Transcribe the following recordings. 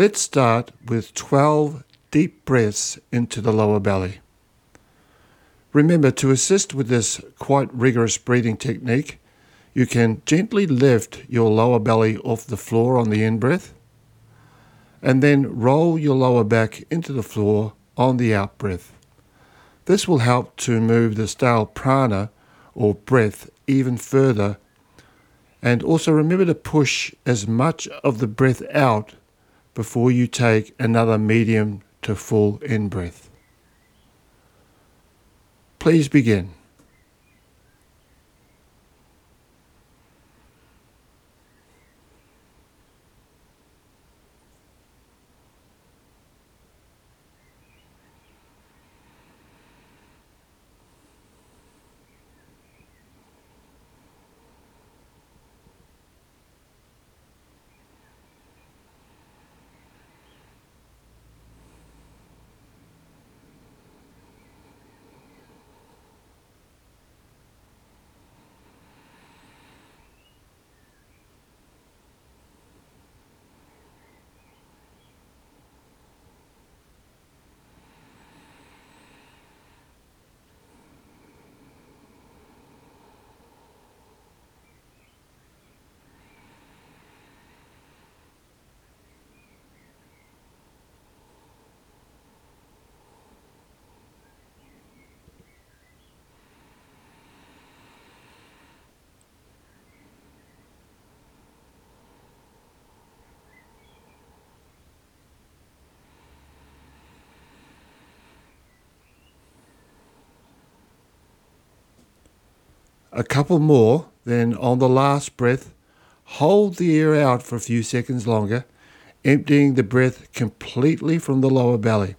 Let's start with 12 deep breaths into the lower belly. Remember, to assist with this quite rigorous breathing technique, you can gently lift your lower belly off the floor on the in breath and then roll your lower back into the floor on the out breath. This will help to move the stale prana or breath even further. And also remember to push as much of the breath out before you take another medium to full in breath. Please begin. A couple more, then on the last breath, hold the air out for a few seconds longer, emptying the breath completely from the lower belly.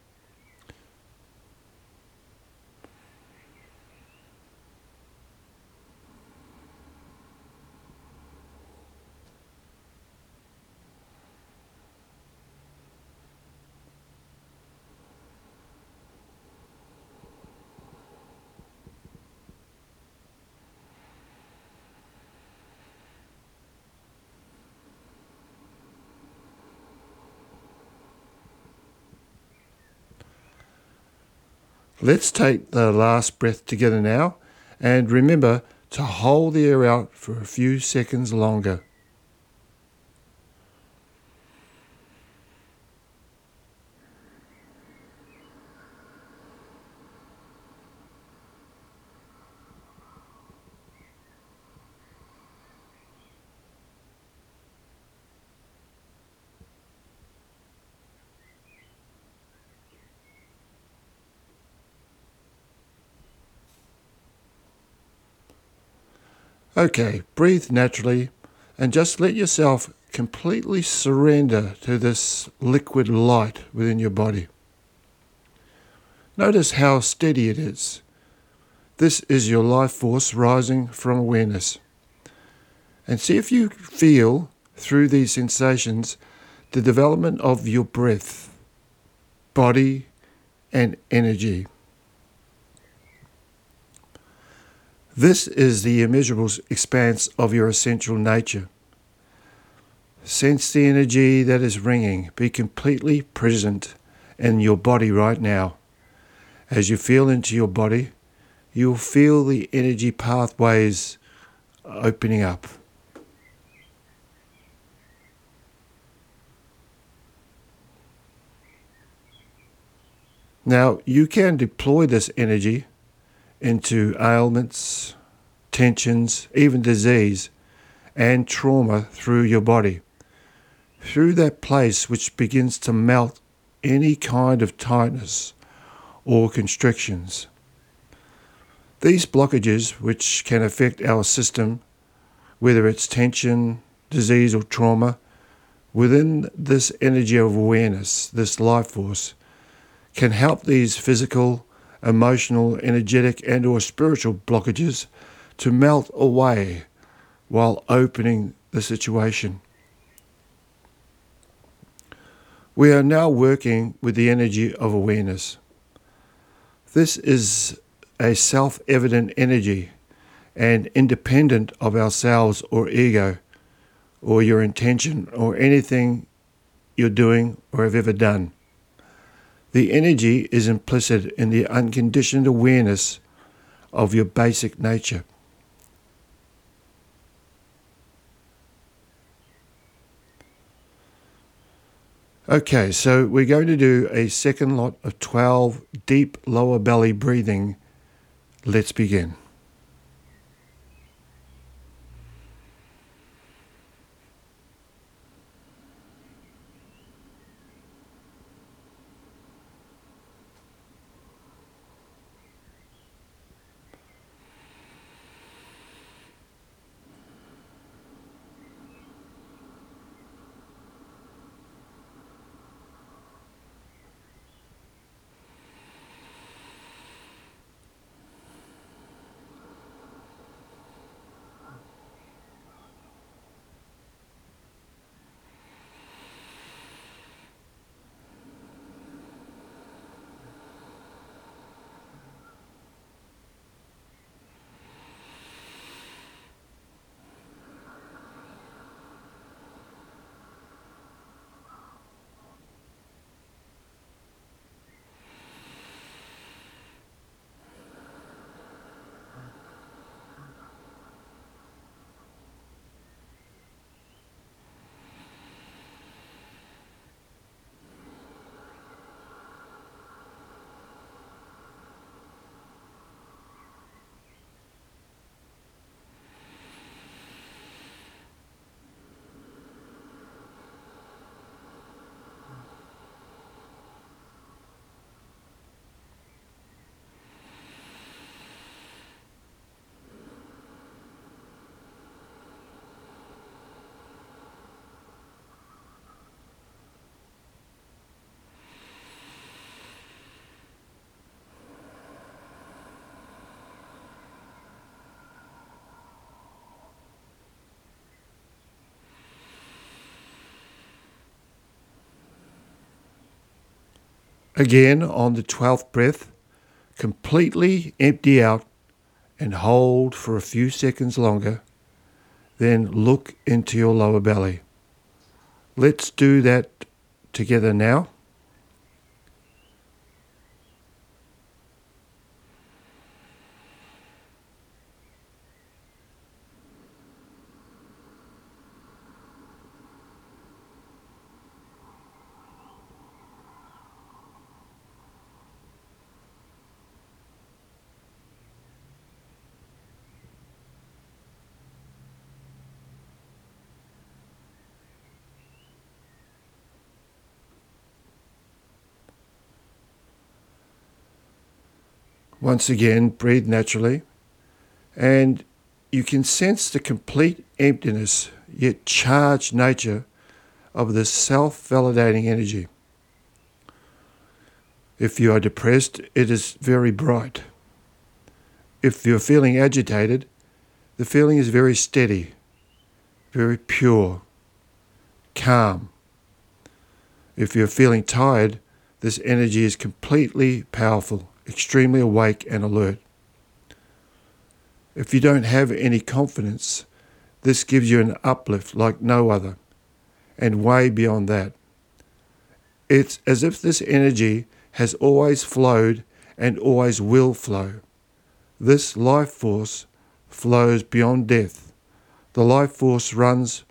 Let's take the last breath together now and remember to hold the air out for a few seconds longer. Okay, breathe naturally and just let yourself completely surrender to this liquid light within your body. Notice how steady it is. This is your life force rising from awareness. And see if you feel through these sensations the development of your breath, body, and energy. This is the immeasurable expanse of your essential nature. Sense the energy that is ringing. Be completely present in your body right now. As you feel into your body, you'll feel the energy pathways opening up. Now, you can deploy this energy into ailments, tensions, even disease, and trauma through your body. Through that place which begins to melt any kind of tightness or constrictions. These blockages, which can affect our system, whether it's tension, disease, or trauma, within this energy of awareness, this life force, can help these physical, emotional, energetic, and or spiritual blockages to melt away while opening the situation. We are now working with the energy of awareness. This is a self evident energy and independent of ourselves or ego or your intention or anything you're doing or have ever done. The energy is implicit in the unconditioned awareness of your basic nature. Okay, so we're going to do a second lot of 12 deep lower belly breathing. Let's begin. Again, on the 12th breath, completely empty out and hold for a few seconds longer. Then look into your lower belly. Let's do that together now. Once again, breathe naturally. And you can sense the complete emptiness, yet charged nature of this self validating energy. If you are depressed, it is very bright. If you're feeling agitated, the feeling is very steady, very pure, calm. If you're feeling tired, this energy is completely powerful extremely awake and alert. If you don't have any confidence, this gives you an uplift like no other, and way beyond that. It's as if this energy has always flowed and always will flow. This life force flows beyond death. The life force runs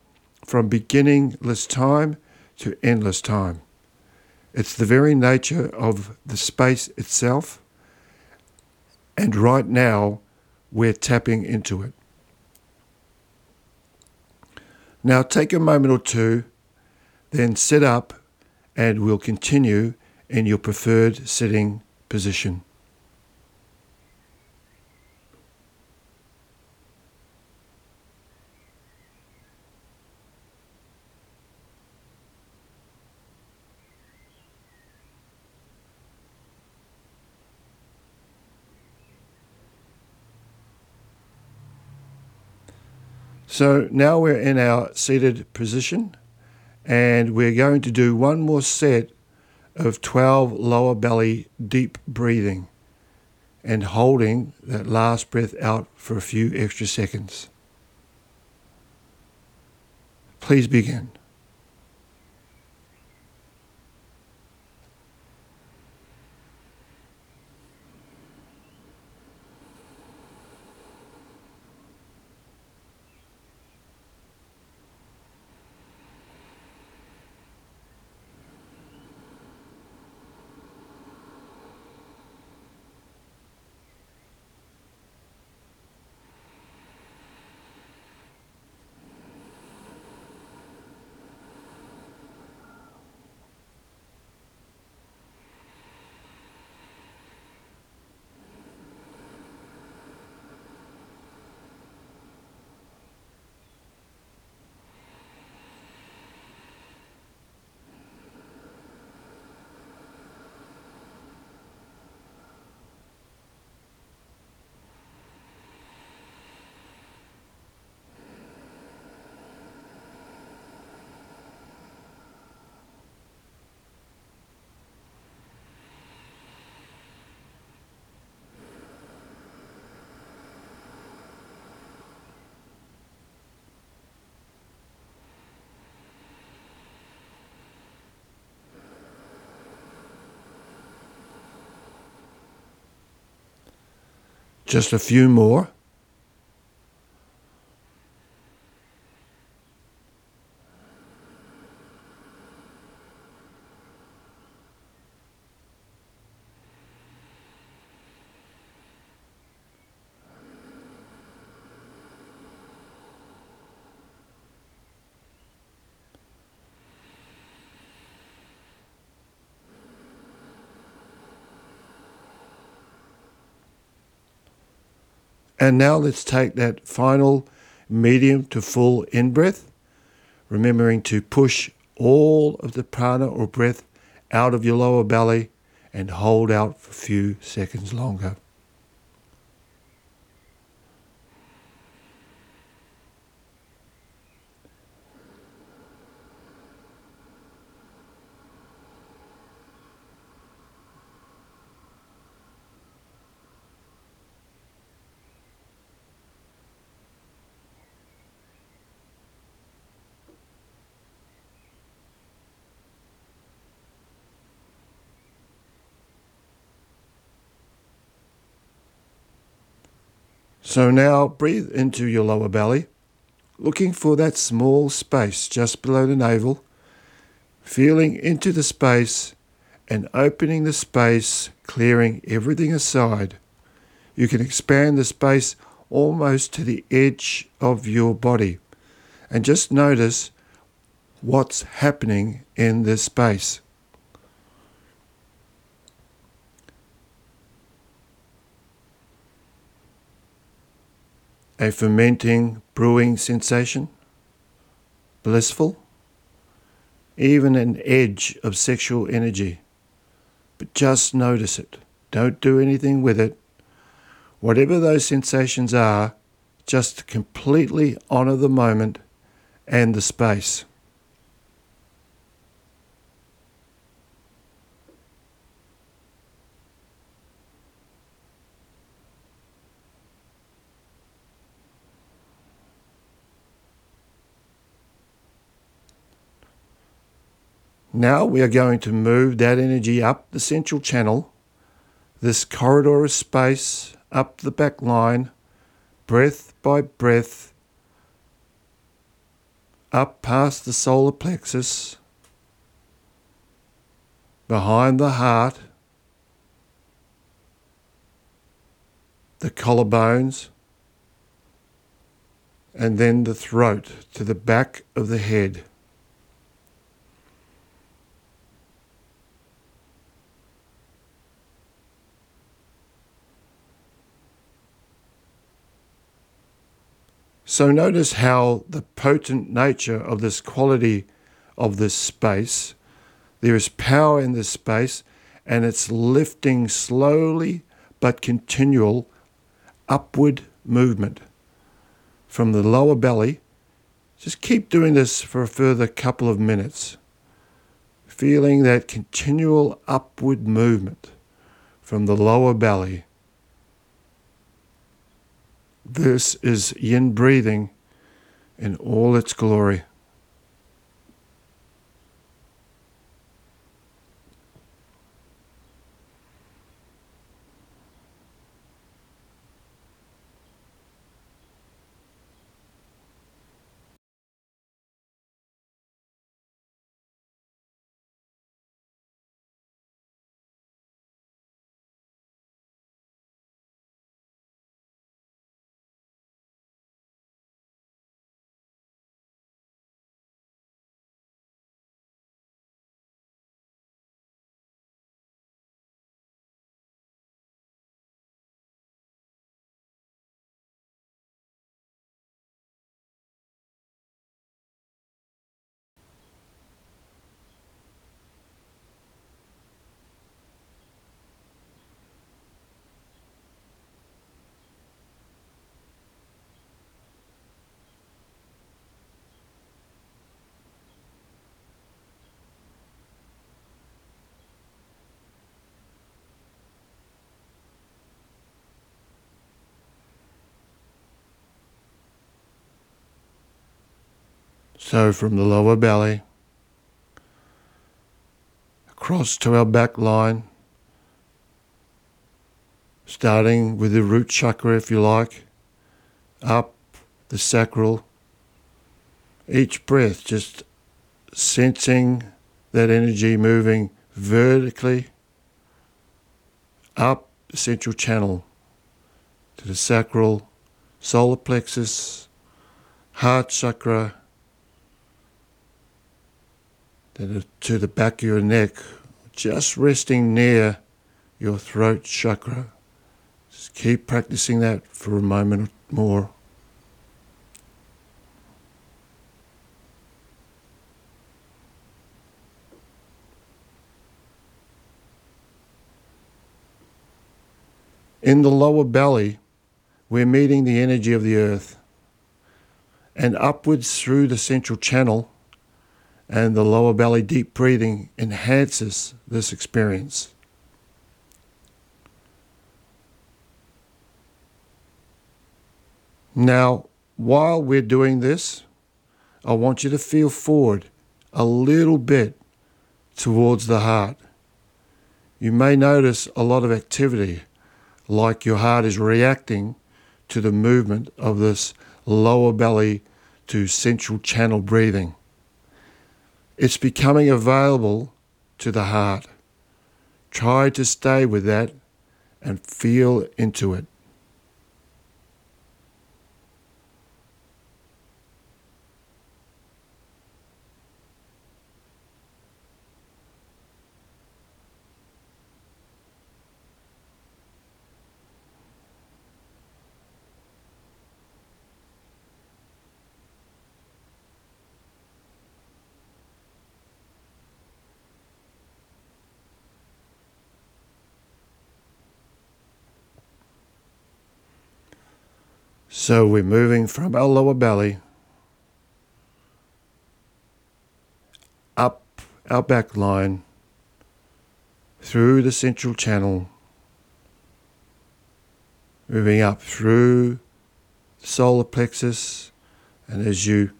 from beginningless time to endless time. It's the very nature of the space itself, and right now we're tapping into it. Now take a moment or two, then sit up, and we'll continue in your preferred sitting position. So now we're in our seated position and we're going to do one more set of 12 lower belly deep breathing and holding that last breath out for a few extra seconds. Please begin. Just a few more. And now let's take that final medium to full in breath, remembering to push all of the prana or breath out of your lower belly and hold out for a few seconds longer. So now breathe into your lower belly, looking for that small space just below the navel, feeling into the space and opening the space, clearing everything aside. You can expand the space almost to the edge of your body and just notice what's happening in this space. A fermenting, brewing sensation, blissful, even an edge of sexual energy. But just notice it. Don't do anything with it. Whatever those sensations are, just completely honor the moment and the space. Now we are going to move that energy up the central channel, this corridor of space, up the back line, breath by breath, up past the solar plexus, behind the heart, the collarbones, and then the throat to the back of the head. So notice how the potent nature of this quality of this space, there is power in this space, and it's lifting slowly but continual upward movement from the lower belly. Just keep doing this for a further couple of minutes, feeling that continual upward movement from the lower belly this is yin breathing in all its glory. So from the lower belly, across to our back line, starting with the root chakra, if you like, up the sacral. Each breath, just sensing that energy moving vertically up the central channel to the sacral, solar plexus, heart chakra, to the back of your neck, just resting near your throat chakra. Just keep practicing that for a moment more. In the lower belly, we're meeting the energy of the earth. And upwards through the central channel and the lower belly deep breathing enhances this experience. Now, while we're doing this, I want you to feel forward a little bit towards the heart. You may notice a lot of activity, like your heart is reacting to the movement of this lower belly to central channel breathing. It's becoming available to the heart. Try to stay with that and feel into it. So we're moving from our lower belly up our back line through the central channel, moving up through the solar plexus, and as you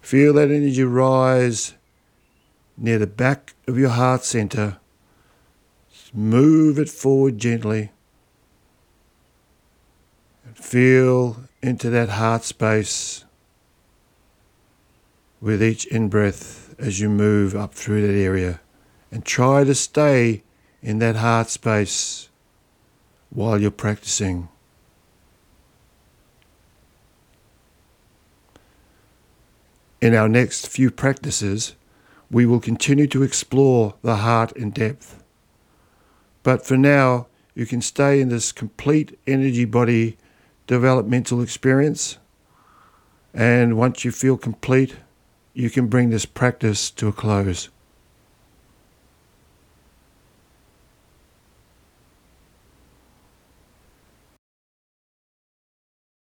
feel that energy rise near the back of your heart center, move it forward gently Feel into that heart space with each in breath as you move up through that area. And try to stay in that heart space while you're practicing. In our next few practices, we will continue to explore the heart in depth. But for now, you can stay in this complete energy body developmental experience. And once you feel complete, you can bring this practice to a close.